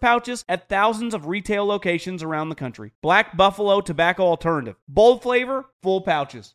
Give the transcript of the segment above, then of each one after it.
pouches at thousands of retail locations around the country. Black Buffalo Tobacco Alternative. Bold flavor, full pouches.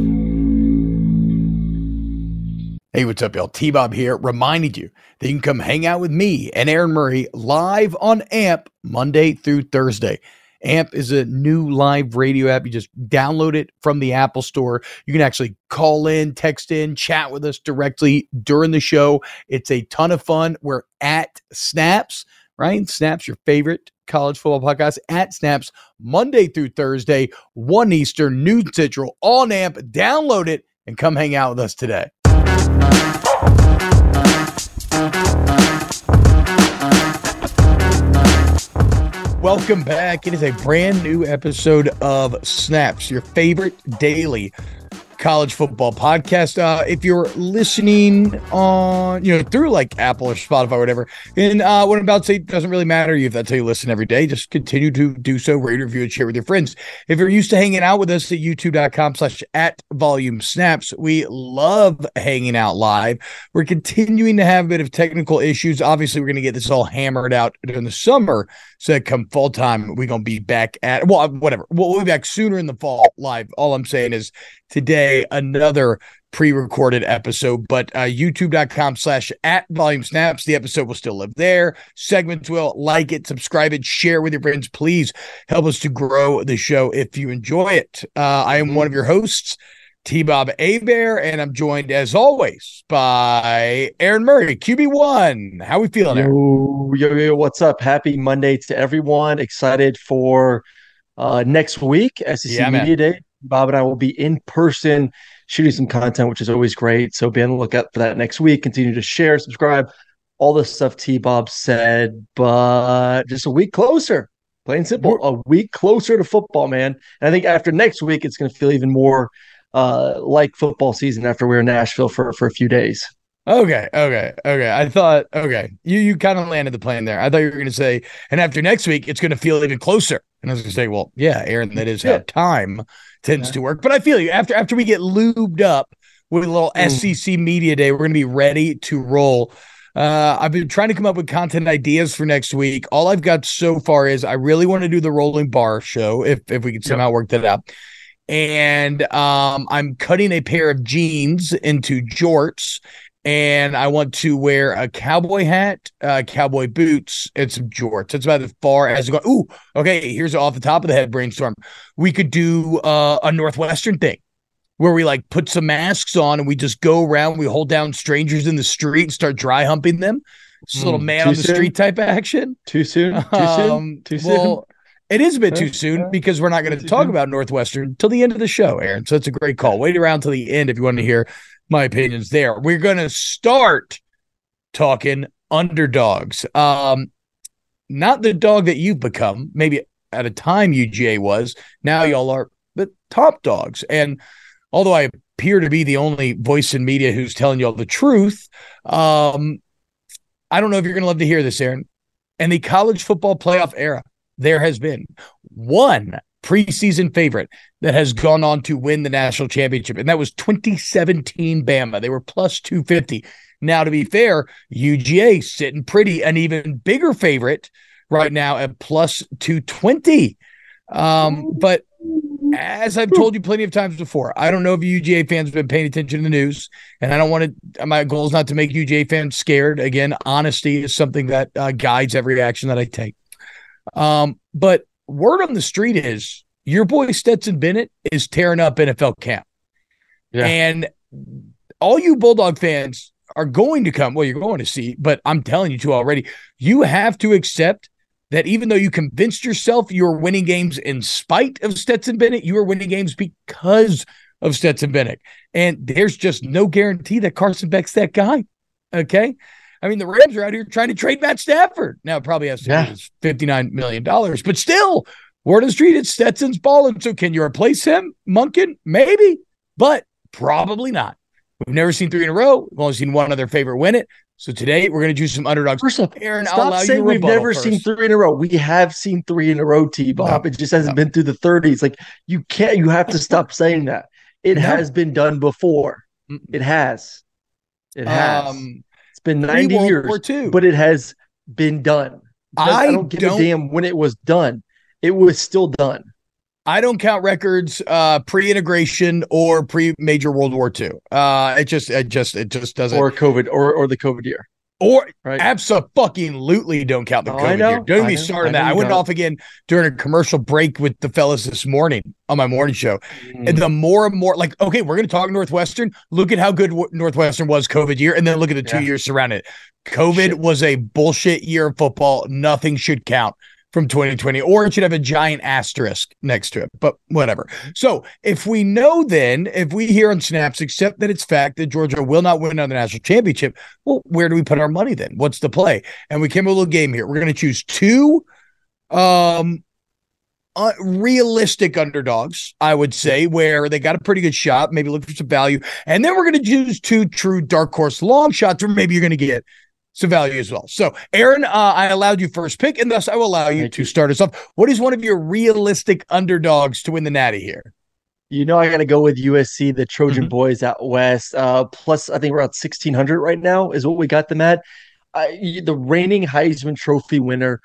Hey, what's up, y'all? T Bob here, reminding you that you can come hang out with me and Aaron Murray live on AMP Monday through Thursday. AMP is a new live radio app. You just download it from the Apple Store. You can actually call in, text in, chat with us directly during the show. It's a ton of fun. We're at Snaps, right? Snaps, your favorite college football podcast at Snaps, Monday through Thursday, 1 Eastern, noon Central, on AMP. Download it and come hang out with us today. Welcome back. It is a brand new episode of Snaps, your favorite daily college football podcast. Uh, if you're listening on, you know, through like Apple or Spotify or whatever, and uh, what I'm about to say doesn't really matter if that's how you listen every day. Just continue to do so, rate, review, and share with your friends. If you're used to hanging out with us at youtube.com slash at volume snaps, we love hanging out live. We're continuing to have a bit of technical issues. Obviously, we're going to get this all hammered out during the summer. So come fall time, we're going to be back at, well, whatever. We'll be back sooner in the fall live. All I'm saying is today another pre-recorded episode but uh, youtube.com slash at volume snaps the episode will still live there segments will like it subscribe it share with your friends please help us to grow the show if you enjoy it uh, i am one of your hosts T-Bob Hebert, and I'm joined as always by Aaron Murray, QB1. How we feeling, Aaron? Yo, yo, yo, what's up? Happy Monday to everyone. Excited for uh, next week, SEC Yeah, Media. Day. Bob and I will be in person shooting some content, which is always great. So be on the lookout for that next week. Continue to share, subscribe, all the stuff T Bob said, but just a week closer. Plain simple, a week closer to football, man. And I think after next week, it's going to feel even more uh, like football season after we're in Nashville for, for a few days. Okay, okay, okay. I thought, okay, you you kind of landed the plane there. I thought you were going to say, and after next week, it's going to feel even closer. And I was going to say, well, yeah, Aaron, that is how time tends Yeah. to work. But I feel you after after we get lubed up with a little Mm. SEC media day, we're going to be ready to roll. Uh, I've been trying to come up with content ideas for next week. All I've got so far is I really want to do the rolling bar show if if we could somehow work that out. And um, I'm cutting a pair of jeans into jorts and I want to wear a cowboy hat, uh, cowboy boots, and some jorts. That's about as far as I go. Ooh, okay. Here's off the top of the head brainstorm. We could do uh, a northwestern thing where we like put some masks on and we just go around. We hold down strangers in the street and start dry humping them. Just a little Mm, man on the soon? street type action. Too soon? Too Um, soon? Too soon? well, It is a bit too soon because we're not going to talk about Northwestern till the end of the show, Aaron. So it's a great call. Wait around till the end if you want to hear my opinions there. We're going to start talking underdogs. Um, not the dog that you've become, maybe at a time UGA was. Now y'all are the top dogs. And although I appear to be the only voice in media who's telling y'all the truth, um, I don't know if you're going to love to hear this, Aaron. In the college football playoff era, there has been one preseason favorite that has gone on to win the national championship, and that was 2017 Bama. They were plus 250. Now, to be fair, UGA sitting pretty, an even bigger favorite right now at plus 220. Um, but as I've told you plenty of times before, I don't know if UGA fans have been paying attention to the news, and I don't want to. My goal is not to make UGA fans scared. Again, honesty is something that uh, guides every action that I take. Um, but word on the street is your boy Stetson Bennett is tearing up NFL camp. Yeah. And all you Bulldog fans are going to come. Well, you're going to see, but I'm telling you to already, you have to accept that even though you convinced yourself you were winning games in spite of Stetson Bennett, you were winning games because of Stetson Bennett. And there's just no guarantee that Carson Beck's that guy. Okay. I mean, the Rams are out here trying to trade Matt Stafford. Now it probably has to yeah. $59 million, but still, word on the street, it's Stetson's ball. And So can you replace him? Monken? Maybe, but probably not. We've never seen three in a row. We've only seen one other favorite win it. So today we're going to choose some underdogs. First off, Aaron, stop saying we've never first. seen three in a row. We have seen three in a row, T Bob. No, it just hasn't no. been through the 30s. Like you can't, you have to stop saying that. It no. has been done before. It has. It has. Um, been 90 years, but it has been done. I, I, don't give don't, a damn when it was done. It was still done. I don't count records uh, pre-integration or pre-major World War II. Uh, it just, it just, it just doesn't. Or COVID, or or the COVID year. Or right. absolutely don't count the oh, COVID year. Don't be starting that. I went off again during a commercial break with the fellas this morning on my morning show. Mm. And the more and more, like, okay, we're going to talk Northwestern. Look at how good Northwestern was COVID year, and then look at the two yeah. years surrounding it. COVID Shit. was a bullshit year of football. Nothing should count from 2020, or it should have a giant asterisk next to it, but whatever. So if we know then, if we hear on snaps, accept that it's fact that Georgia will not win another national championship, well, where do we put our money then? What's the play? And we came up a little game here. We're going to choose two um uh, realistic underdogs, I would say, where they got a pretty good shot, maybe look for some value. And then we're going to choose two true dark horse long shots where maybe you're going to get some value as well. So, Aaron, uh, I allowed you first pick, and thus I will allow you to start us off. What is one of your realistic underdogs to win the Natty here? You know, I got to go with USC, the Trojan mm-hmm. boys out west. Uh, plus, I think we're at sixteen hundred right now is what we got them at. Uh, the reigning Heisman Trophy winner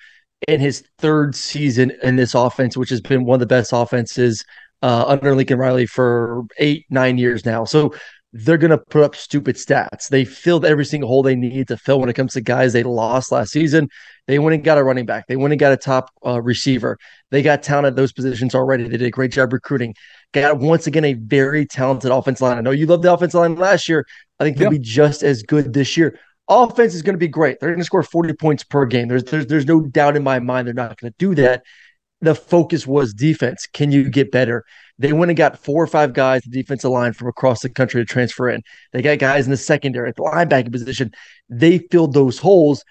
in his third season in this offense, which has been one of the best offenses uh, under Lincoln Riley for eight, nine years now. So they're going to put up stupid stats. They filled every single hole they need to fill when it comes to guys they lost last season. They went and got a running back. They went and got a top uh, receiver. They got talent at those positions already. They did a great job recruiting. Got once again a very talented offense line. I know you loved the offensive line last year. I think they'll be just as good this year. Offense is going to be great. They're going to score 40 points per game. There's, there's there's no doubt in my mind they're not going to do that. The focus was defense. Can you get better? They went and got four or five guys, the defensive line from across the country to transfer in. They got guys in the secondary at the linebacker position. They filled those holes.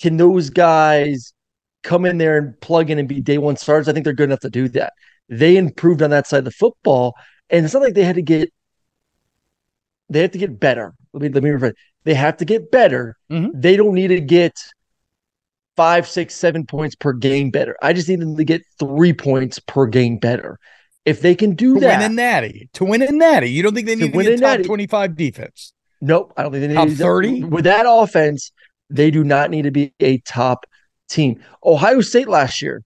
Can those guys come in there and plug in and be day one starters? I think they're good enough to do that. They improved on that side of the football, and it's not like they had to get. They have to get better. Let me let me refer. They have to get better. Mm-hmm. They don't need to get five, six, seven points per game better. I just need them to get three points per game better. If they can do to that, win a natty, to win a natty, you don't think they need to, to get top natty. twenty-five defense? Nope, I don't think they need top thirty. With that offense, they do not need to be a top team. Ohio State last year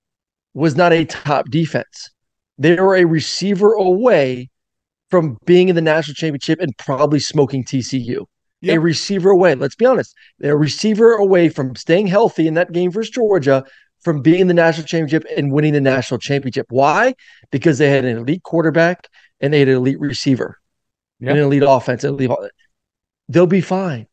was not a top defense. They were a receiver away from being in the national championship and probably smoking TCU. Yep. A receiver away. Let's be honest. They're a receiver away from staying healthy in that game versus Georgia from being in the national championship and winning the national championship. Why? Because they had an elite quarterback and they had an elite receiver, yep. and an elite offense. Elite, they'll be fine.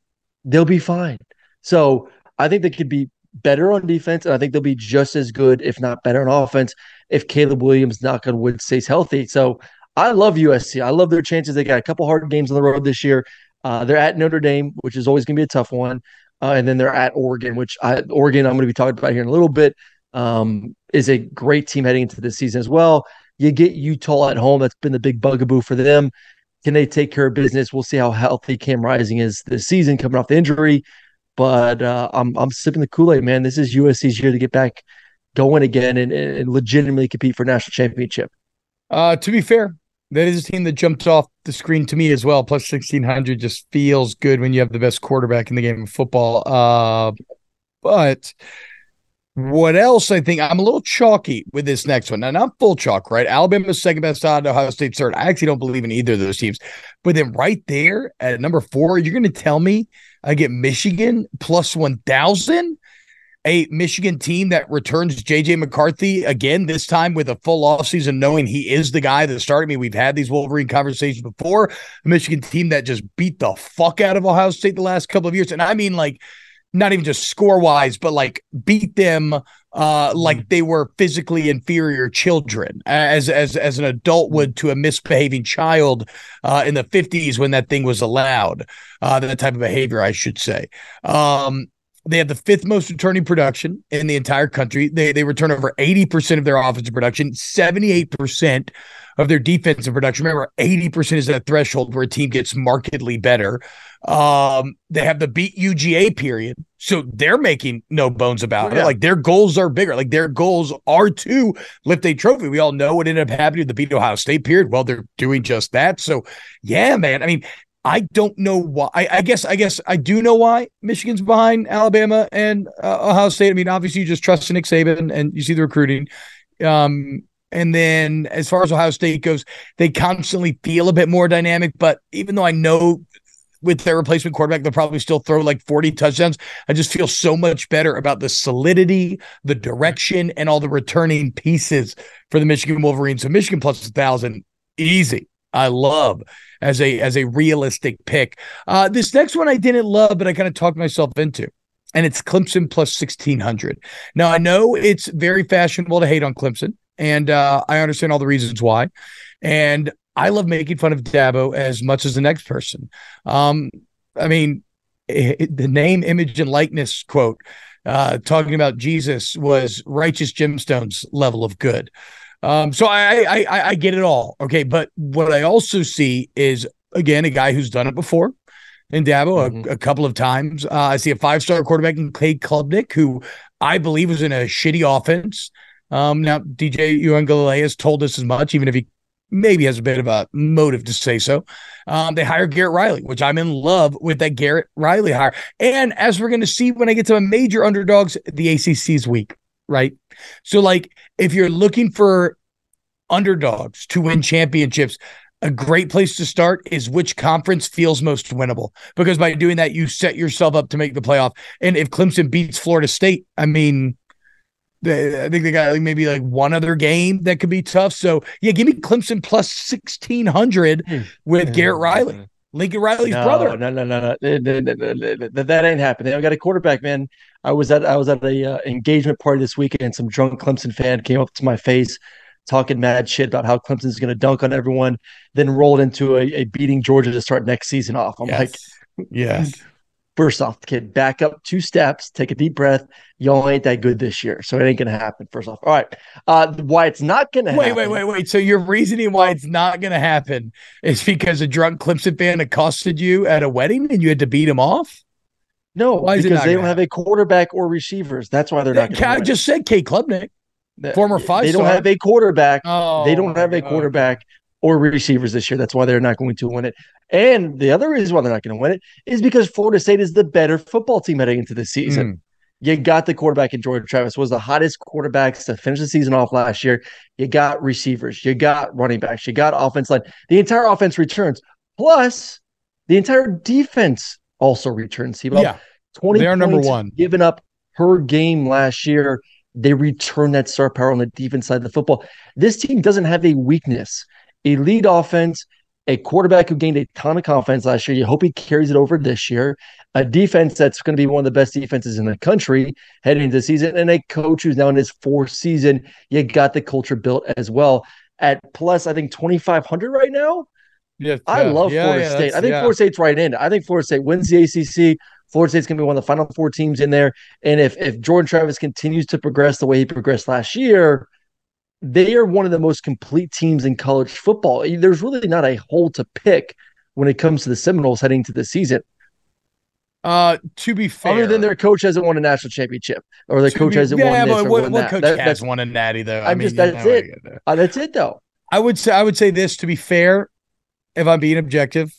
They'll be fine. So I think they could be better on defense, and I think they'll be just as good, if not better, on offense if Caleb Williams, knock on wood, stays healthy. So I love USC. I love their chances. They got a couple hard games on the road this year. Uh, they're at Notre Dame, which is always going to be a tough one, uh, and then they're at Oregon, which I, Oregon I'm going to be talking about here in a little bit. Um, is a great team heading into the season as well. You get Utah at home. That's been the big bugaboo for them. Can they take care of business? We'll see how healthy Cam Rising is this season coming off the injury. But uh, I'm I'm sipping the Kool Aid, man. This is USC's year to get back going again and, and legitimately compete for national championship. Uh, to be fair, that is a team that jumped off the screen to me as well. Plus 1600 just feels good when you have the best quarterback in the game of football. Uh, but what else? I think I'm a little chalky with this next one. Now, not full chalk, right? Alabama's second best odd, Ohio State third. I actually don't believe in either of those teams. But then right there at number four, you're going to tell me I get Michigan plus 1,000? A Michigan team that returns JJ McCarthy again, this time with a full offseason, knowing he is the guy that started me. We've had these Wolverine conversations before. A Michigan team that just beat the fuck out of Ohio State the last couple of years. And I mean, like, not even just score wise, but like beat them uh like mm. they were physically inferior children as as as an adult would to a misbehaving child uh in the 50s when that thing was allowed uh that type of behavior I should say um they have the fifth most returning production in the entire country. They they return over 80% of their offensive production, 78% of their defensive production. Remember, 80% is that threshold where a team gets markedly better. Um, they have the beat UGA period. So they're making no bones about yeah. it. Like their goals are bigger. Like their goals are to lift a trophy. We all know what ended up happening with the beat Ohio State period. Well, they're doing just that. So yeah, man. I mean, I don't know why. I, I, guess I guess I do know why Michigan's behind Alabama and uh, Ohio State. I mean, obviously you just trust Nick Saban and you see the recruiting. Um, and then as far as Ohio State goes, they constantly feel a bit more dynamic. But even though I know with their replacement quarterback, they'll probably still throw like 40 touchdowns. I just feel so much better about the solidity, the direction, and all the returning pieces for the Michigan Wolverines. So Michigan plus a thousand, easy. I love as a as a realistic pick. Uh, this next one I didn't love, but I kind of talked myself into, and it's Clemson plus sixteen hundred. Now I know it's very fashionable to hate on Clemson, and uh, I understand all the reasons why, and I love making fun of Dabo as much as the next person. Um, I mean, it, the name, image, and likeness quote uh, talking about Jesus was righteous gemstones level of good. Um, so I, I I get it all. Okay, but what I also see is again a guy who's done it before in Dabo mm-hmm. a, a, couple of times. Uh, I see a five star quarterback in Cade Klubnik, who I believe was in a shitty offense. Um, now DJ Uiagalelei has told us as much, even if he maybe has a bit of a motive to say so. Um, they hire Garrett Riley, which I'm in love with that Garrett Riley hire. And as we're going to see when I get to a major underdogs, the ACC's weak, right? So, like, if you're looking for underdogs to win championships, a great place to start is which conference feels most winnable. Because by doing that you set yourself up to make the playoff. And if clemson beats florida state i mean they, i think they got like maybe like one other game that could be tough. So yeah give me clemson plus 1600 hmm. with garrett riley lincoln riley's no, brother no no no no that ain't happening they got a quarterback man i was at i was at a uh, engagement party this weekend some drunk clemson fan came up to my face talking mad shit about how Clemson's going to dunk on everyone, then rolled into a, a, beating Georgia to start next season off. I'm yes. like, yes. First off, kid, back up two steps, take a deep breath. Y'all ain't that good this year, so it ain't gonna happen. First off, all right. Uh, why it's not gonna wait, happen? Wait, wait, wait, So your reasoning why it's not gonna happen is because a drunk Clemson fan accosted you at a wedding and you had to beat him off? No, why because they don't happen? have a quarterback or receivers. That's why they're not. I just said Cade Klubnik. Former five. They don't have a quarterback. Oh, they don't have a quarterback or receivers this year. That's why they're not going to win it. And the other reason why they're not going to win it is because Florida State is the better football team heading into the season. Mm. You got the quarterback in Jordan Travis was the hottest quarterbacks to finish the season off last year. You got receivers, you got running backs, you got offense line. The entire offense returns. Plus, the entire defense also returns. Yeah, twenty. They're number one. Given up per game last year. They return that star power on the defense side of the football. This team doesn't have a weakness. A lead offense, a quarterback who gained a ton of confidence last year. You hope he carries it over this year. A defense that's going to be one of the best defenses in the country heading into the season, and a coach who's now in his fourth season. You got the culture built as well. At plus, I think twenty five hundred right now. Yeah, I love yeah, Florida yeah, State. I think. Florida State's right in. I think Florida State wins the ACC. Florida State's going to be one of the final four teams in there. And if if Jordan Travis continues to progress the way he progressed last year, they are one of the most complete teams in college football. There's really not a hole to pick when it comes to the Seminoles heading to the season, Uh, to be fair, other than their coach hasn't won a national championship or their coach be- hasn't yeah, won this but or what, won what that. coach That- has won a natty though? I'm I mean, just- that's it. uh, that's it though. I would say I would say this to be fair, if I'm being objective,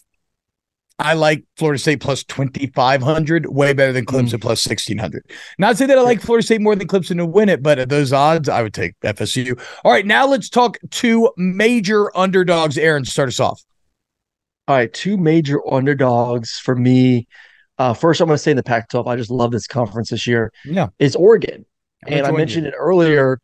I like Florida State plus twenty five hundred way better than Clemson Mm. plus sixteen hundred. Not to say that I like Florida State more than Clemson to win it, but at those odds, I would take FSU. All right, now let's talk two major underdogs. Aaron, start us off. All right, two major underdogs for me. Uh, first, I'm going to say in the Pac-12. I just love this conference this year. Yeah, Is Oregon, I'm and I mentioned it earlier.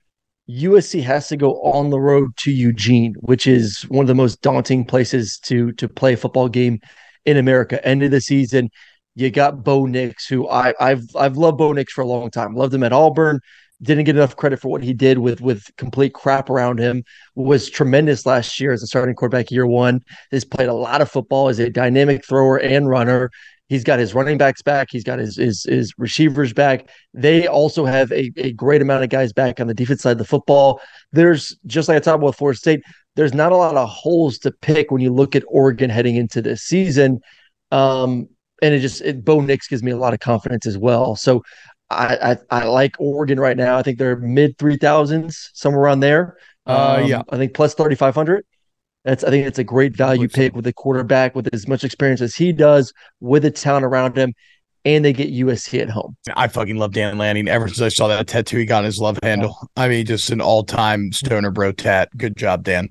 USC has to go on the road to Eugene, which is one of the most daunting places to to play a football game in America. End of the season, you got Bo Nix, who I, I've I've loved Bo Nix for a long time. Loved him at Auburn. Didn't get enough credit for what he did with with complete crap around him. Was tremendous last year as a starting quarterback year one. Has played a lot of football as a dynamic thrower and runner. He's got his running backs back. He's got his his, his receivers back. They also have a, a great amount of guys back on the defense side of the football. There's just like I talked about Florida State. There's not a lot of holes to pick when you look at Oregon heading into this season. Um, and it just it, Bo Nix gives me a lot of confidence as well. So I, I I like Oregon right now. I think they're mid three thousands somewhere around there. Uh, Um, yeah. I think plus thirty five hundred. That's I think it's a great value pick with a quarterback with as much experience as he does, with the talent around him, and they get USC at home. I fucking love Dan Lanning ever since I saw that tattoo he got on his love handle. I mean, just an all time stoner bro tat. Good job, Dan.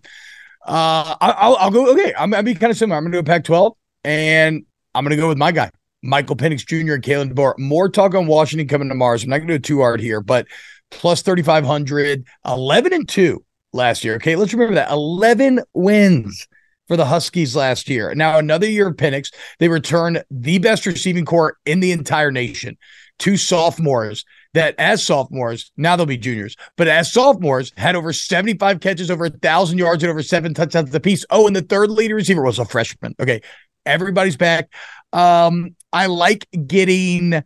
Uh, I'll, I'll go. Okay, I'm gonna be kind of similar. I'm gonna do a Pac-12, and I'm gonna go with my guy, Michael Penix Jr. and Kalen DeBoer. More talk on Washington coming to Mars. I'm not gonna do two art here, but plus 3,500, 11 and two last year. Okay, let's remember that 11 wins for the Huskies last year. Now another year of Penix. They return the best receiving core in the entire nation. Two sophomores that, as sophomores, now they'll be juniors, but as sophomores, had over 75 catches, over a thousand yards, and over seven touchdowns apiece. Oh, and the third leading receiver was a freshman. Okay, everybody's back. Um, I like getting.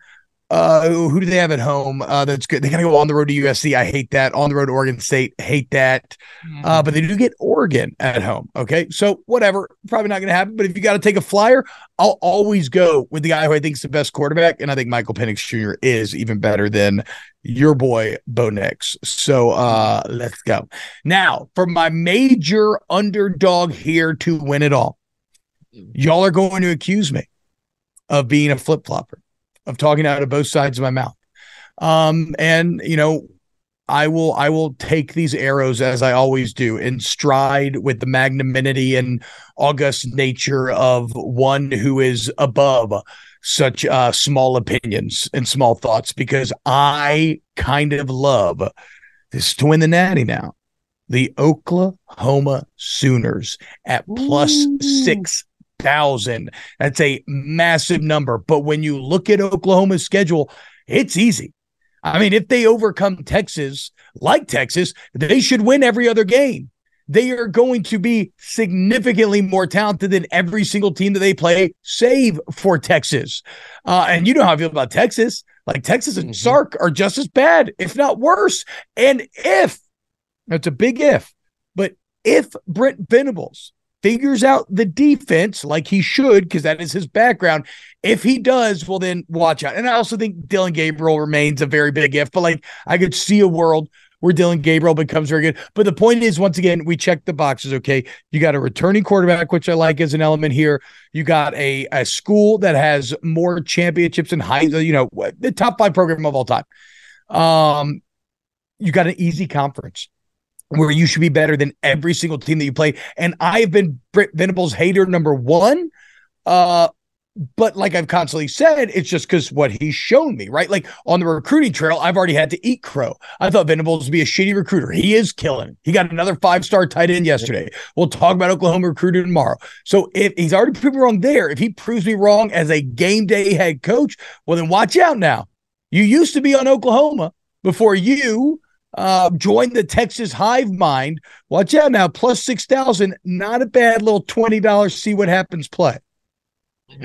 Uh, who do they have at home? Uh, that's good. They gotta go on the road to USC. I hate that. On the road to Oregon State, hate that. Uh, but they do get Oregon at home. Okay. So whatever, probably not going to happen. But if you got to take a flyer, I'll always go with the guy who I think is the best quarterback. And I think Michael Penix Jr. is even better than your boy Bo Nix. So uh, let's go. Now, for my major underdog here to win it all, y'all are going to accuse me of being a flip flopper, of talking out of both sides of my mouth. Um, and you know, I will I will take these arrows as I always do in stride with the magnanimity and august nature of one who is above such uh, small opinions and small thoughts because I kind of love this to win the natty now. The Oklahoma Sooners at plus six thousand. That's a massive number. But when you look at Oklahoma's schedule, it's easy. I mean, if they overcome Texas, like Texas, they should win every other game. They are going to be significantly more talented than every single team that they play, save for Texas. Uh, and you know how I feel about Texas. Like Texas and Mhm. Sark are just as bad, if not worse. And if, that's a big if, but if Brent Venables figures out the defense like he should, because that is his background. If he does, well, then watch out. And I also think Dillon Gabriel remains a very big if, but like I could see a world where Dillon Gabriel becomes very good. But the point is, once again, we check the boxes. Okay. You got a returning quarterback, which I like as an element here. You got a, a school that has more championships and high, you know, the top five program of all time. Um, you got an easy conference where you should be better than every single team that you play. And I've been Brent Venables hater number one. Uh, But like I've constantly said, it's just because what he's shown me, right? Like on the recruiting trail, I've already had to eat crow. I thought Venables would be a shitty recruiter. He is killing. He got another five star tight end yesterday. We'll talk about Oklahoma recruiting tomorrow. So if he's already proved me wrong there, if he proves me wrong as a game day head coach, well, then watch out now. You used to be on Oklahoma before you uh, joined the Texas Hive Mind. Watch out now, plus 6,000. Not a bad little $20 see what happens play.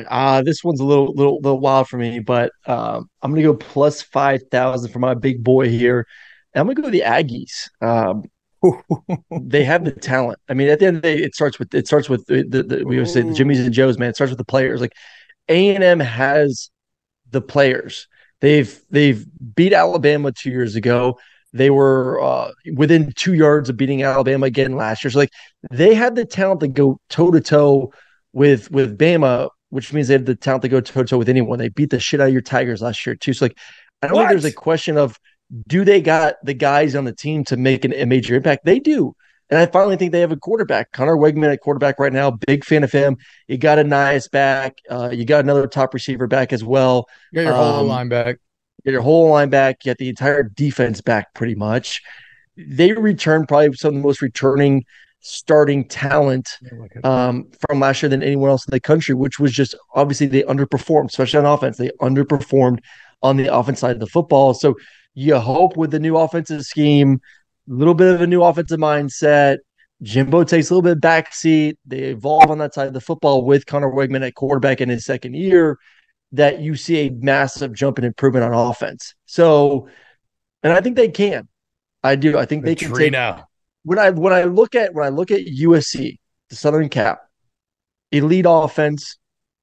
Uh, this one's a little little little wild for me, but um, I'm gonna go plus five thousand for my big boy here. And I'm gonna go with the Aggies. Um, they have the talent. I mean, at the end of the day, it starts with it starts with the, the, the we always say the Jimmys and Joes. Man, it starts with the players. Like A and M has the players. They've they've beat Alabama two years ago. They were uh, within two yards of beating Alabama again last year. So like they had the talent to go toe to toe with with Bama which means they had the talent to go toe to toe with anyone. They beat the shit out of your Tigers last year too. So like, I don't what? think there's a question of do they got the guys on the team to make an, a major impact? They do. And I finally think they have a quarterback, Conner Weigman at quarterback right now. Big fan of him. You got a nice back. Uh, you got another top receiver back as well. You got your um, whole line back. Got your whole line back. get the entire defense back pretty much. They return probably some of the most returning starting talent um, from last year than anyone else in the country, which was just obviously they underperformed, especially on offense. They underperformed on the offense side of the football. So you hope with the new offensive scheme, a little bit of a new offensive mindset. Jimbo takes a little bit backseat. They evolve on that side of the football with Conner Weigman at quarterback in his second year. That you see a massive jump in improvement on offense. So, and I think they can. I do. I think they can take now. when I when I look at when I look at USC, the Southern Cal, elite offense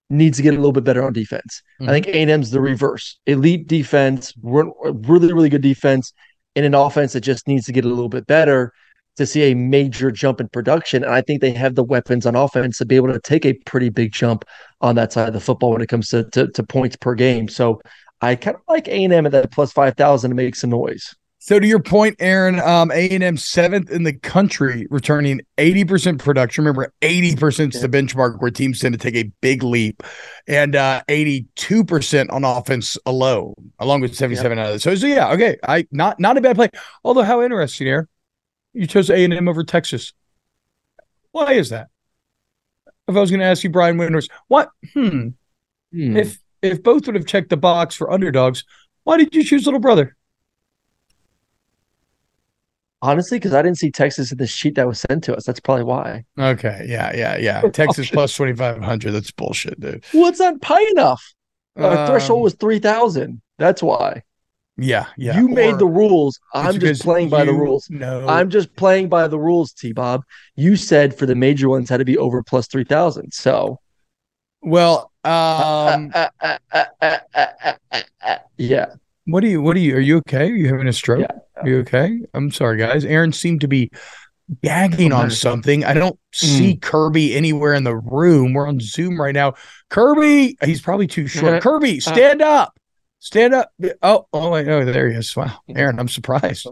needs to get a little bit better on defense. Mm-hmm. I think A&M's the reverse. Elite defense, really really good defense, and an offense that just needs to get a little bit better to see a major jump in production. And I think they have the weapons on offense to be able to take a pretty big jump on that side of the football when it comes to to, to points per game. So I kind of like A&M at that plus 5,000 to make some noise. So to your point, Aaron, um, A&M seventh in the country, returning 80% production. Remember, 80% is the benchmark where teams tend to take a big leap, and uh, 82% on offense alone, along with 77 out of it. So, so yeah, okay, I not not a bad play. Although, how interesting here, you chose A&M over Texas. Why is that? If I was going to ask you, Brian Winters, what? Hmm. hmm. If if both would have checked the box for underdogs, why did you choose Little Brother? Honestly, because I didn't see Texas in the sheet that was sent to us. That's probably why. Okay. Yeah. Yeah. Yeah. Texas plus 2,500. That's bullshit, dude. Well, it's not high enough. Our um, threshold was 3,000. That's why. Yeah. Yeah. You or made the rules. I'm just playing by the rules. No. I'm just playing by the rules, T Bob. You said for the major ones had to be over plus 3,000. So. Well, uh, uh, um, uh, yeah. What are you? What are you? Are you okay? Are you having a stroke? Yeah. Are you okay? I'm sorry, guys. Aaron seemed to be gagging on something. I don't see mm. Kirby anywhere in the room. We're on Zoom right now. Kirby, he's probably too short. Kirby, uh. stand up. Stand up. Oh, oh, wait, oh, there he is. Wow. Aaron, I'm surprised.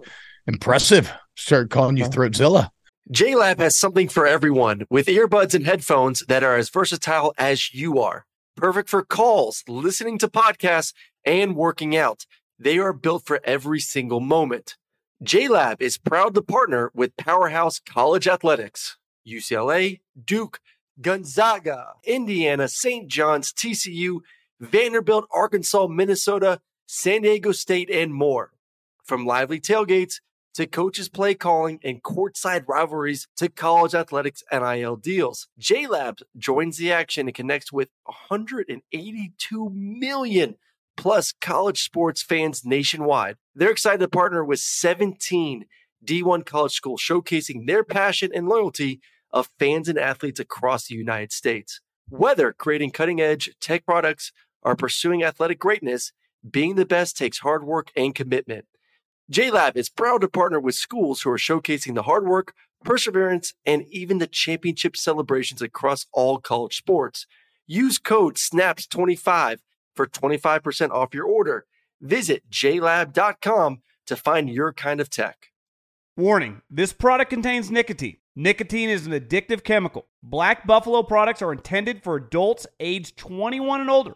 Impressive. Start calling you Throatzilla. JLab has something for everyone with earbuds and headphones that are as versatile as you are. Perfect for calls, listening to podcasts, and working out. They are built for every single moment. JLab is proud to partner with Powerhouse College Athletics, UCLA, Duke, Gonzaga, Indiana, St. John's, TCU, Vanderbilt, Arkansas, Minnesota, San Diego State, and more. From lively tailgates to coaches play calling and courtside rivalries to college athletics NIL deals. JLab joins the action and connects with 182 million plus college sports fans nationwide. They're excited to partner with 17 D1 college schools showcasing their passion and loyalty of fans and athletes across the United States. Whether creating cutting edge tech products or pursuing athletic greatness, being the best takes hard work and commitment. JLab is proud to partner with schools who are showcasing the hard work, perseverance, and even the championship celebrations across all college sports. Use code SNAPS25 for 25% off your order. Visit jlab.com to find your kind of tech. Warning this product contains nicotine. Nicotine is an addictive chemical. Black Buffalo products are intended for adults age 21 and older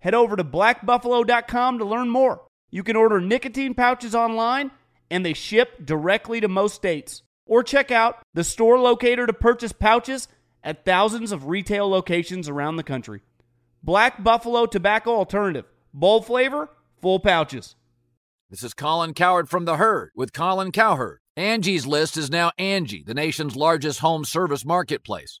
head over to blackbuffalo.com to learn more. You can order nicotine pouches online, and they ship directly to most states. Or check out the store locator to purchase pouches at thousands of retail locations around the country. Black Buffalo Tobacco Alternative. Bold flavor, full pouches. This is Colin Cowherd from The Herd with Colin Cowherd. Angie's List is now Angie, the nation's largest home service marketplace.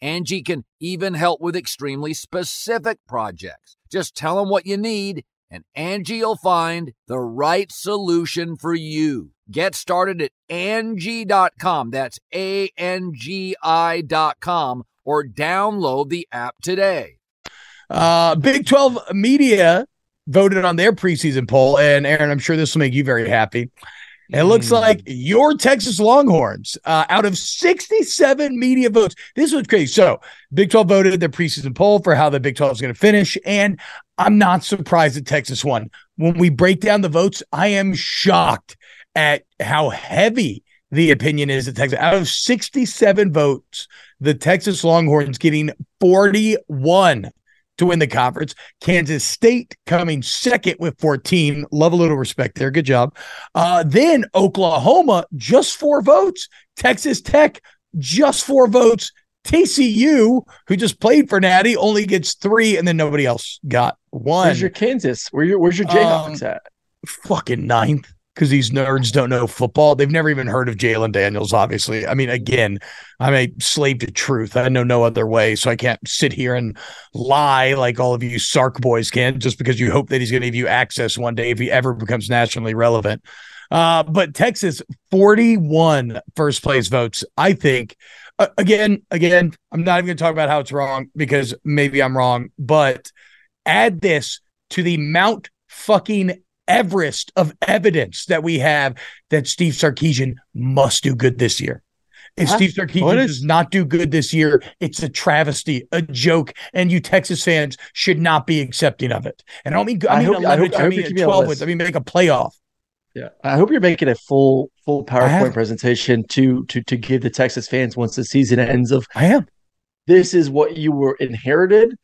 Angie can even help with extremely specific projects. Just tell them what you need and Angie will find the right solution for you. Get started at Angie.com. That's A N G I.com or download the app today. Uh, Big 12 Media voted on their preseason poll. And Aaron, I'm sure this will make you very happy. It looks hmm. like your Texas Longhorns, uh, out of 67 media votes, this was crazy. So, Big 12 voted their preseason poll for how the Big 12 is going to finish. And I'm not surprised that Texas won. When we break down the votes, I am shocked at how heavy the opinion is that Texas, out of 67 votes, the Texas Longhorns getting 41 to win the conference. Kansas State coming second with 14. Love a little respect there. Good job. Uh, then Oklahoma, just four votes. Texas Tech, just four votes. TCU, who just played for Natty, only gets three, and then nobody else got one. Where's your Kansas? Where your Where's your Jayhawks um, at? Fucking ninth because these nerds don't know football. They've never even heard of Jalon Daniels, obviously. I mean, again, I'm a slave to truth. I know no other way. So I can't sit here and lie like all of you Sark boys can just because you hope that he's going to give you access one day if he ever becomes nationally relevant. Uh, but Texas, 41 first place votes. I think, uh, again, again, I'm not even going to talk about how it's wrong because maybe I'm wrong, but add this to the Mount fucking Everest of evidence that we have that Steve Sarkisian must do good this year. If huh? Steve Sarkisian does not do good this year, it's a travesty, a joke, and you Texas fans should not be accepting of it. And I don't mean I, I mean hope, 11, I, hope, I, mean 12 wins. I mean make a playoff. Yeah, I hope you're making a full full PowerPoint presentation to to to give the Texas fans once the season ends. Of I am. This is what you were inherited,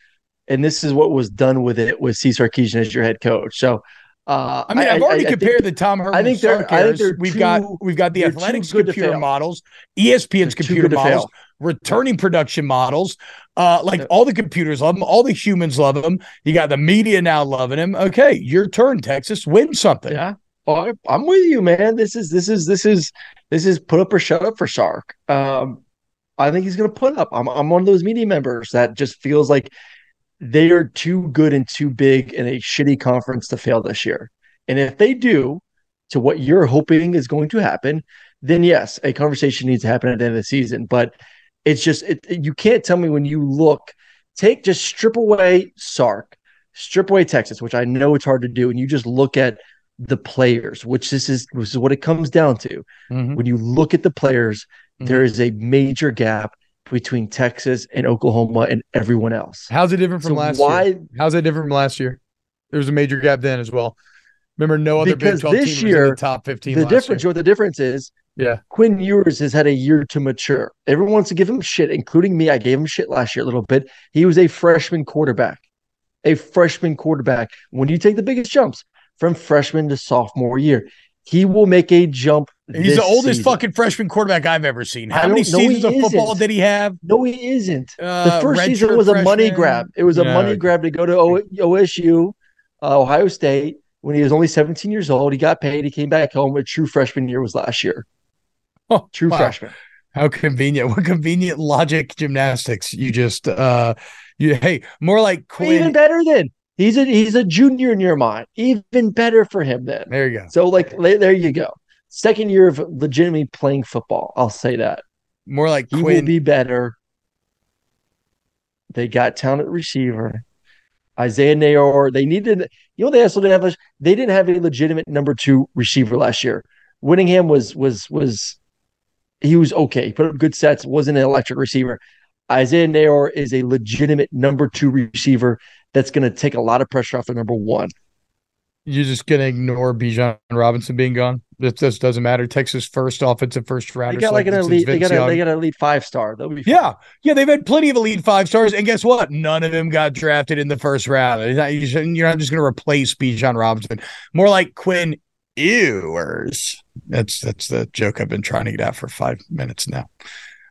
and this is what was done with it with Steve Sarkisian as your head coach. So uh, I mean, I've already I, compared I think, the Tom Herman. I think they're. I think they're we've too, got we've got the Athletics computer models, ESPN's they're computer models, returning production models. Uh, like all the computers love them, all the humans love them. You got the media now loving him. Okay, your turn, Texas. Win something. Yeah. Oh, I, am with you, man. This is this is this is this is put up or shut up for Sark. Um, I think he's going to put up. I'm I'm one of those media members that just feels like they are too good and too big in a shitty conference to fail this year. And if they do, to what you're hoping is going to happen, then yes, a conversation needs to happen at the end of the season. But it's just it, you can't tell me when you look, take just strip away Sark, strip away Texas, which I know it's hard to do, and you just look at the players, which this is this is what it comes down to. Mhm. When you look at the players, Mhm. there is a major gap between Texas and Oklahoma and everyone else. How's it different from So last why- year? How's it different from last year? There was a major gap then as well. Remember, no other Because Big 12 this team was in year, the top 15 The difference, year. what the difference is? Yeah. Quinn Ewers has had a year to mature. Everyone wants to give him shit, including me. I gave him shit last year a little bit. He was a freshman quarterback. A freshman quarterback. When you take the biggest jumps from freshman to sophomore year, he will make a jump. He's the oldest season. fucking freshman quarterback I've ever seen. How many don't- no, he seasons of football did he have? No, he isn't. Uh, the first season was a money grab. It was a Yeah, money grab to go to o- OSU, uh, Ohio State. When he was only 17 years old, he got paid. He came back home. A true freshman year was last year. Oh, True wow. freshman. How convenient. What convenient logic gymnastics. You just uh you hey, more like Even better then. He's a he's a junior in your mind. Even better for him then. There you go. So like there you go. Second year of legitimately playing football. I'll say that. More like He will be better. They got talented receiver. Isaiah Neyor. They needed, you know, they also didn't have a they didn't have a legitimate number two receiver last year. Winningham was was was he was okay. He put up good sets, wasn't an electric receiver. Isaiah Neyor is a legitimate number two receiver that's going to take a lot of pressure off the number one. You're just gonna ignore Bijan Robinson being gone. This this doesn't matter. Texas first offensive first They got like an elite. They got a, they got an elite five star. They'll be fine. Yeah, yeah, they've had plenty of elite five stars, and guess what? None of them got drafted in the first round. Not- You're not just going to replace Bijan Robinson. More like Quinn Ewers. That's that's the joke I've been trying to get out for five minutes now.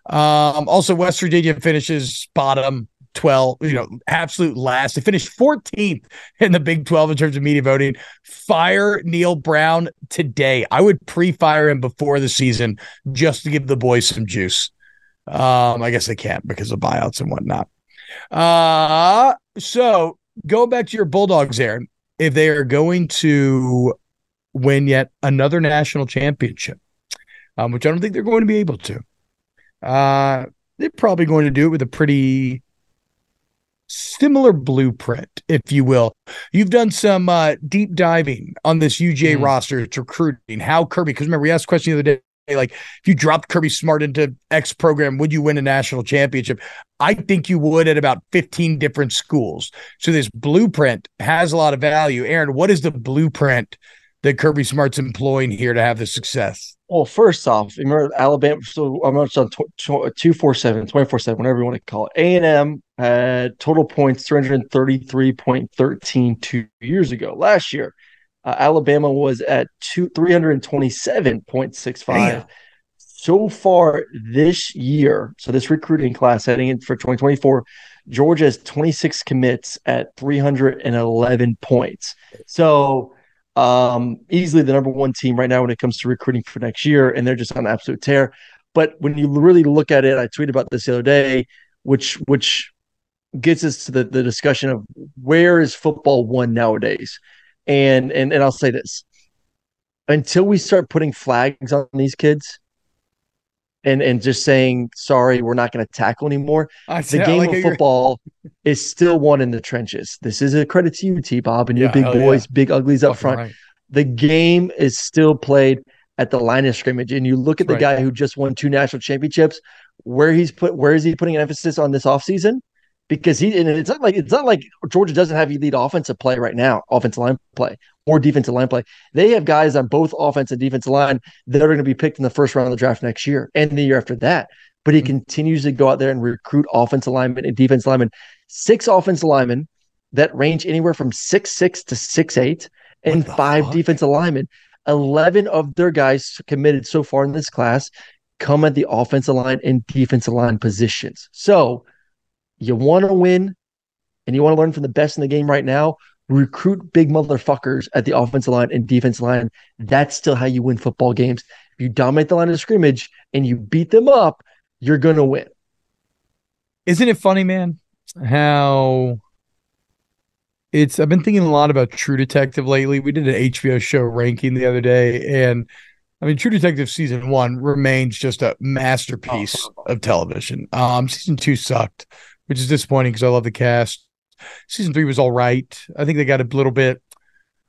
Um, also, West Virginia finishes bottom twelve. You know, absolute last. They finished 14th in the Big 12 in terms of media voting. Fire Neal Brown today. I would pre-fire him before the season just to give the boys some juice. Um, I guess they can't because of buyouts and whatnot. Uh so go back to your Bulldogs there. If they are going to win yet another national championship, um, which I don't think they're going to be able to, uh, they're probably going to do it with a pretty similar blueprint, if you will. You've done some uh, deep diving on this UJ Mhm. roster. It's recruiting how Kirby. Because remember, we asked a question the other day, like if you dropped Kirby Smart into X program, would you win a national championship? I think you would at about 15 different schools. So this blueprint has a lot of value. Aaron, what is the blueprint that Kirby Smart's employing here to have the success? Well, first off, remember Alabama. So I'm not on tw- tw- 247, 24 7, whatever you want to call it. A&M had total points 333.13 two years ago. Last year, uh, Alabama was at two, 327.65. Damn. So far this year, so this recruiting class heading in for 2024, Georgia has 26 commits at 311 points. So um, easily the number one team right now when it comes to recruiting for next year, and they're just on absolute tear. But when you really look at it, I tweeted about this the other day, which which gets us to the, the discussion of where is football won nowadays. And and and I'll say this. Until we start putting flags on these kids and and just saying sorry, we're not going to tackle anymore, I the game of football is still won in the trenches. This is a credit to you, T Bob, and your Yeah, big hell yeah. boys, big uglies up front Right. the game is still played at the line of scrimmage. And you look at the Right. guy who just won two national championships, where he's put where is he putting an emphasis on this offseason? Because he and it's not like it's not like Georgia doesn't have elite offensive play right now, offensive line play or defensive line play. They have guys on both offense and defensive line that are going to be picked in the first round of the draft next year and the year after that. But he Mhm. continues to go out there and recruit offensive linemen and defensive linemen. Six offensive linemen that range anywhere from six six to six eight, and five fuck? defensive linemen. 11 of their guys committed so far in this class come at the offensive line and defensive line positions. So you want to win and you want to learn from the best in the game right now, recruit big motherfuckers at the offensive line and defensive line. That's still how you win football games. If you dominate the line of scrimmage and you beat them up, you're going to win. Isn't it funny, man, how it's I've been thinking a lot about True Detective lately. We did an HBO show ranking the other day, and I mean True Detective season one remains just a masterpiece oh, of television. Um, season two sucked, which is disappointing because I love the cast. Season three was all right. I think they got a little bit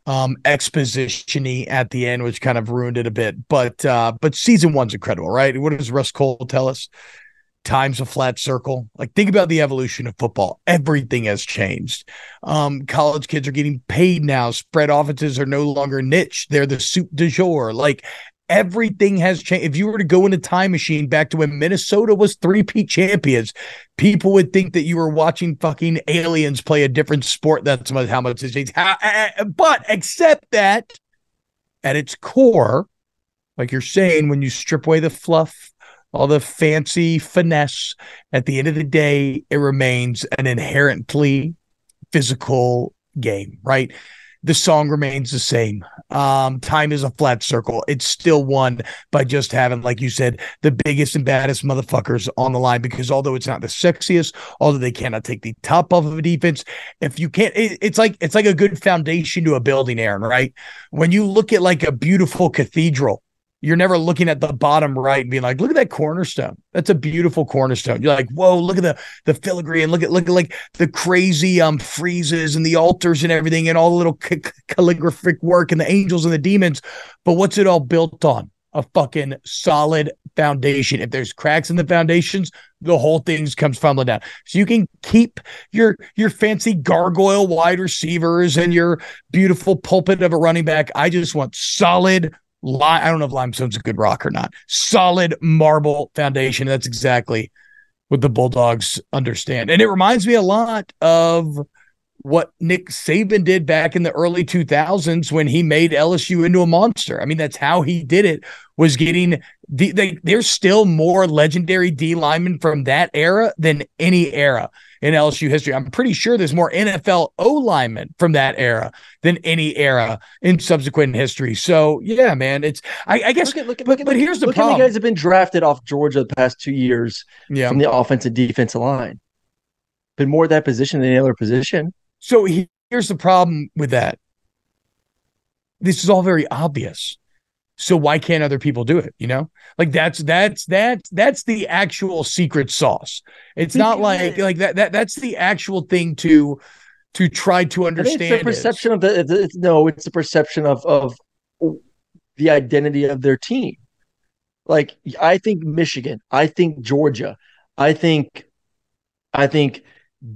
um expositiony at the end, which kind of ruined it a bit. But uh, but season one's incredible, right? What does Rust Cohle tell us? time's a flat circle. Like think about the evolution of football. Everything has changed. Um, college kids are getting paid now. Spread offenses are no longer niche. They're the soup du jour. Like everything has changed. If you were to go in a time machine back to when Minnesota was three-peat champions, people would think that you were watching fucking aliens play a different sport. That's how much it changed. Eh, eh, eh, but except that at its core, like you're saying, when you strip away the fluff all the fancy finesse. At the end of the day, it remains an inherently physical game, right? The song remains the same. Um, time is a flat circle. It's still won by just having, like you said, the biggest and baddest motherfuckers on the line. Because although it's not the sexiest, although they cannot take the top off of a defense, if you can't, it, it's like it's like a good foundation to a building, Aaron. Right? When you look at like a beautiful cathedral, you're never looking at the bottom right and being like, look at that cornerstone. That's a beautiful cornerstone. You're like, whoa, look at the the filigree and look at look at like the crazy um friezes and the altars and everything and all the little calligraphic work and the angels and the demons. But what's it all built on? A fucking solid foundation. If there's cracks in the foundations, the whole thing comes fumbling down. So you can keep your your fancy gargoyle wide receivers and your beautiful pulpit of a running back. I just want solid I don't know if limestone's a good rock or not. Solid marble foundation. That's exactly what the Bulldogs understand. And it reminds me a lot of what Nick Saban did back in the early 2000s when he made LSU into a monster. I mean, that's how he did it, was getting the, there's still more legendary D linemen from that era than any era in LSU history. I'm pretty sure there's more NFL O linemen from that era than any era in subsequent history. So yeah, man, it's I, I guess. Look at, look at, but, look at, but here's the look problem: the guys have been drafted off Georgia the past two years yeah. from the offensive defensive line. Been more that position than any other position. So he, here's the problem with that. This is all very obvious. So why can't other people do it? You know, like that's that's that's that's the actual secret sauce. It's not like like that that that's the actual thing to to try to understand. it's the perception of the it's, no, it's the perception of of the identity of their team. Like I think Michigan, I think Georgia, I think I think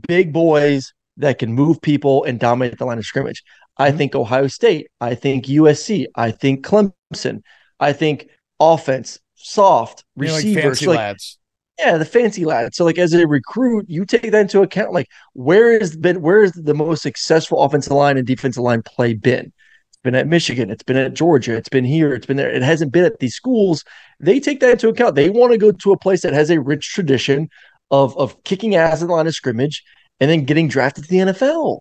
big boys that can move people and dominate the line of scrimmage. I mm-hmm. think Ohio State. I think USC. I think Clemson. I think offense, soft you receivers, like fancy like, lads. Yeah, the fancy lads. So, like as a recruit, you take that into account. Like, where is been where is the most successful offensive line and defensive line play been? It's been at Michigan. It's been at Georgia. It's been here. It's been there. It hasn't been at these schools. They take that into account. They want to go to a place that has a rich tradition of of kicking ass at the line of scrimmage and then getting drafted to the NFL.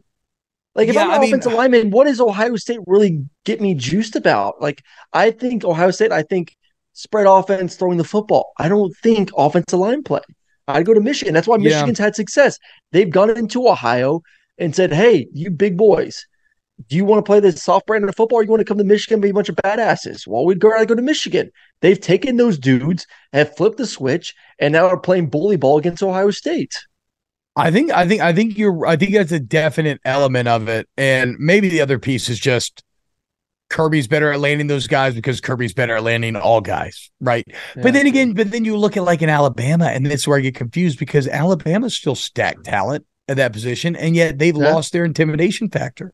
Like if yeah, I'm an I offensive mean, lineman, what does Ohio State really get me juiced about? Like I think Ohio State, I think spread offense, throwing the football. I don't think offensive line play. I'd go to Michigan. That's why Michigan's yeah. had success. They've gone into Ohio and said, "Hey, you big boys, do you want to play this soft brand of football, or you want to come to Michigan and be a bunch of badasses?" Well, we'd go go to Michigan. They've taken those dudes, have flipped the switch, and now are playing bully ball against Ohio State. I think I think I think you're I think that's a definite element of it. And maybe the other piece is just Kirby's better at landing those guys because Kirby's better at landing all guys, right? Yeah. But then again, but then you look at like in Alabama, and that's where I get confused because Alabama's still stacked talent at that position, and yet they've yeah. lost their intimidation factor.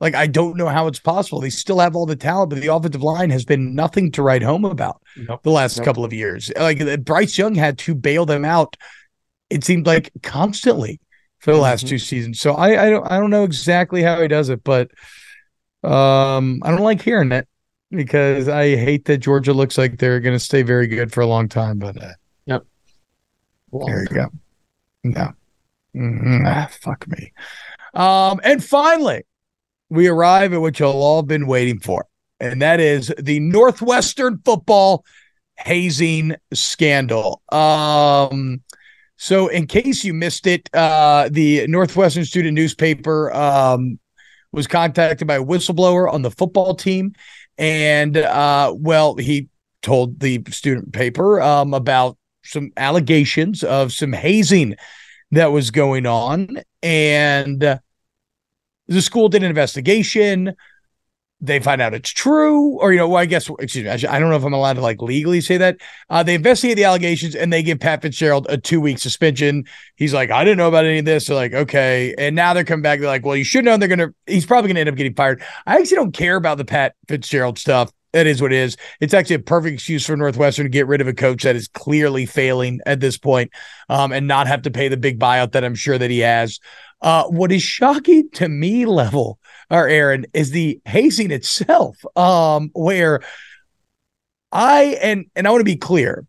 Like I don't know how it's possible. They still have all the talent, but the offensive line has been nothing to write home about nope. the last nope. couple of years. Like Bryce Young had to bail them out it seemed like constantly for the last mm-hmm. two seasons. So I I don't I don't know exactly how he does it, but um I don't like hearing it because I hate that Georgia looks like they're going to stay very good for a long time. But uh, yep, long there you go. No, mm-hmm. ah, fuck me. Um, and finally, we arrive at what you'll all been waiting for, and that is the Northwestern football hazing scandal. Um, So, in case you missed it, uh, the Northwestern Student Newspaper um, was contacted by a whistleblower on the football team. And, uh, well, he told the student paper um, about some allegations of some hazing that was going on. And uh, the school did an investigation they find out it's true, or you know, well, I guess excuse me, I don't know if I'm allowed to like legally say that. Uh, they investigate the allegations and they give Pat Fitzgerald a two week suspension. He's like, I didn't know about any of this. They're like, okay, and now they're coming back. They're like, well, you should know. They're gonna. He's probably gonna end up getting fired. I actually don't care about the Pat Fitzgerald stuff. It is what it is. It's actually a perfect excuse for Northwestern to get rid of a coach that is clearly failing at this point, um, and not have to pay the big buyout that I'm sure that he has. Uh, what is shocking to me level or Aaron is the hazing itself, um, where I and and I want to be clear,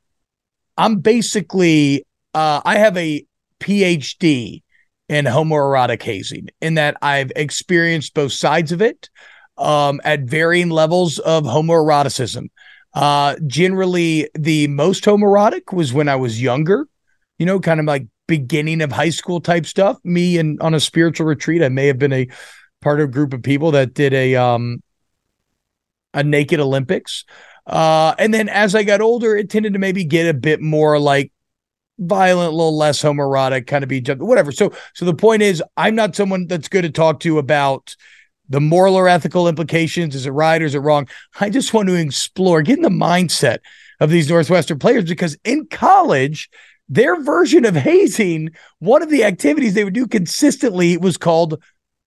I'm basically uh, I have a PhD in homoerotic hazing in that I've experienced both sides of it um, at varying levels of homoeroticism. Uh, generally, the most homoerotic was when I was younger, you know, kind of like beginning of high school type stuff. Me and on a spiritual retreat, I may have been a part of a group of people that did a um a naked Olympics. Uh, and then as I got older, it tended to maybe get a bit more like violent, a little less homoerotic, kind of be whatever. So, so the point is, I'm not someone that's good to talk to about the moral or ethical implications. Is it right or is it wrong? I just want to explore, get in the mindset of these Northwestern players because in college, their version of hazing, one of the activities they would do consistently was called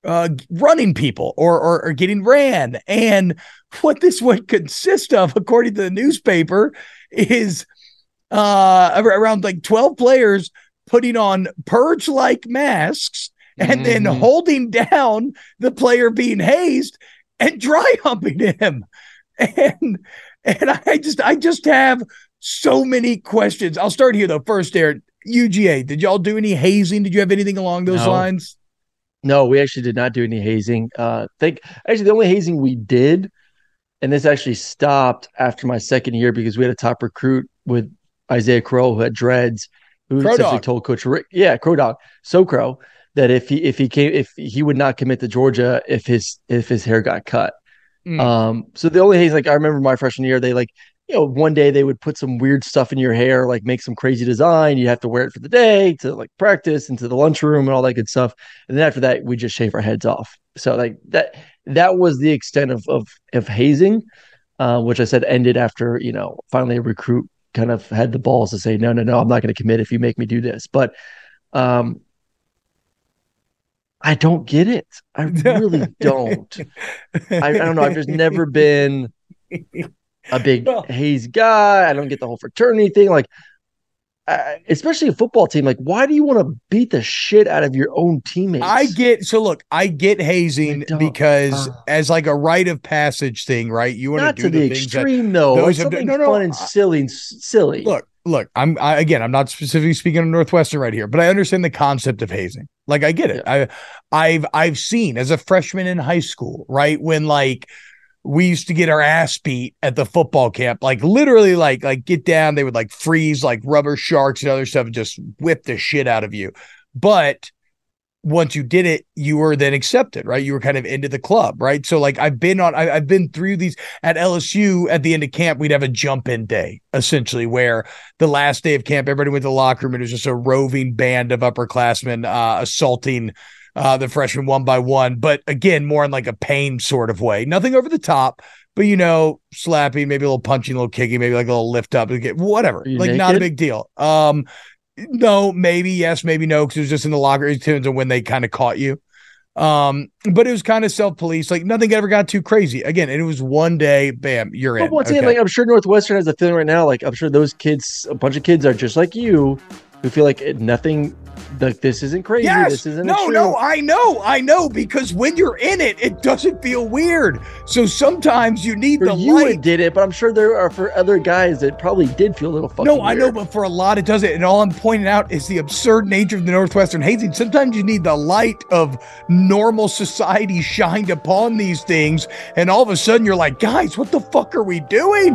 uh, running people or, or, or getting ran. And what this would consist of, according to the newspaper, is uh, around like 12 players putting on purge like masks and mm-hmm. then holding down the player being hazed and dry humping him. And and I just I just have so many questions. I'll start here though. First, Aaron, UGA, did y'all do any hazing? Did you have anything along those no. lines? No, we actually did not do any hazing. Uh, think actually the only hazing we did, and this actually stopped after my second year because we had a top recruit with Isaiah Crow who had dreads, who Crow essentially dog. told Coach Richt, yeah, Crow Dog, so Crow, that if he if he came if he would not commit to Georgia if his if his hair got cut. Mm. Um, so the only haze like I remember my freshman year, they like you know, one day they would put some weird stuff in your hair, like make some crazy design. You have to wear it for the day to like practice into the lunchroom and all that good stuff. And then after that, we just shave our heads off. So like that that was the extent of of, of hazing, uh, which I said ended after you know finally a recruit kind of had the balls to say no no no I'm not going to commit if you make me do this. But um, I don't get it. I really don't. I, I don't know. I've just never been a big well, haze guy. I don't get the whole fraternity thing. Like, uh, especially a football team. Like, why do you want to beat the shit out of your own teammates? I get so look. I get hazing because uh, as like a rite of passage thing, right? You want to do the, the extreme though. It's something no, no, fun and silly and silly. Look, look. I'm I, again. I'm not specifically speaking of Northwestern right here, but I understand the concept of hazing. Like, I get it. Yeah. I I've I've seen as a freshman in high school, right when like we used to get our ass beat at the football camp. Like literally, like like get down. They would like freeze like rubber sharks and other stuff and just whip the shit out of you. But once you did it, you were then accepted, right? You were kind of into the club, right? So like I've been on, I, have been through these at LSU. At the end of camp, we'd have a jump in day, essentially, where the last day of camp, everybody went to the locker room and it was just a roving band of upperclassmen uh, assaulting uh, the freshmen one by one, but again, more in like a pain sort of way. Nothing over the top, but you know, slappy, maybe a little punching, a little kicking, maybe like a little lift up, whatever. Like naked? not a big deal. Um, no, maybe yes, maybe no, because it was just in the locker room when they kind of caught you. Um, but it was kind of self police, like nothing ever got too crazy. Again, and it was one day, bam, you're in. once okay. again, like I'm sure Northwestern has a feeling right now. Like I'm sure those kids, a bunch of kids are just like you, who feel like nothing like this isn't crazy. Yes. This isn't no, no. I know, I know, because when you're in it, it doesn't feel weird. So sometimes you need for the you light. It did it, but I'm sure there are for other guys that probably did feel a little fucking. No, I know, but for a lot, it doesn't. And all I'm pointing out is the absurd nature of the Northwestern hazing. Sometimes you need the light of normal society shined upon these things, and all of a sudden you're like, guys, what the fuck are we doing?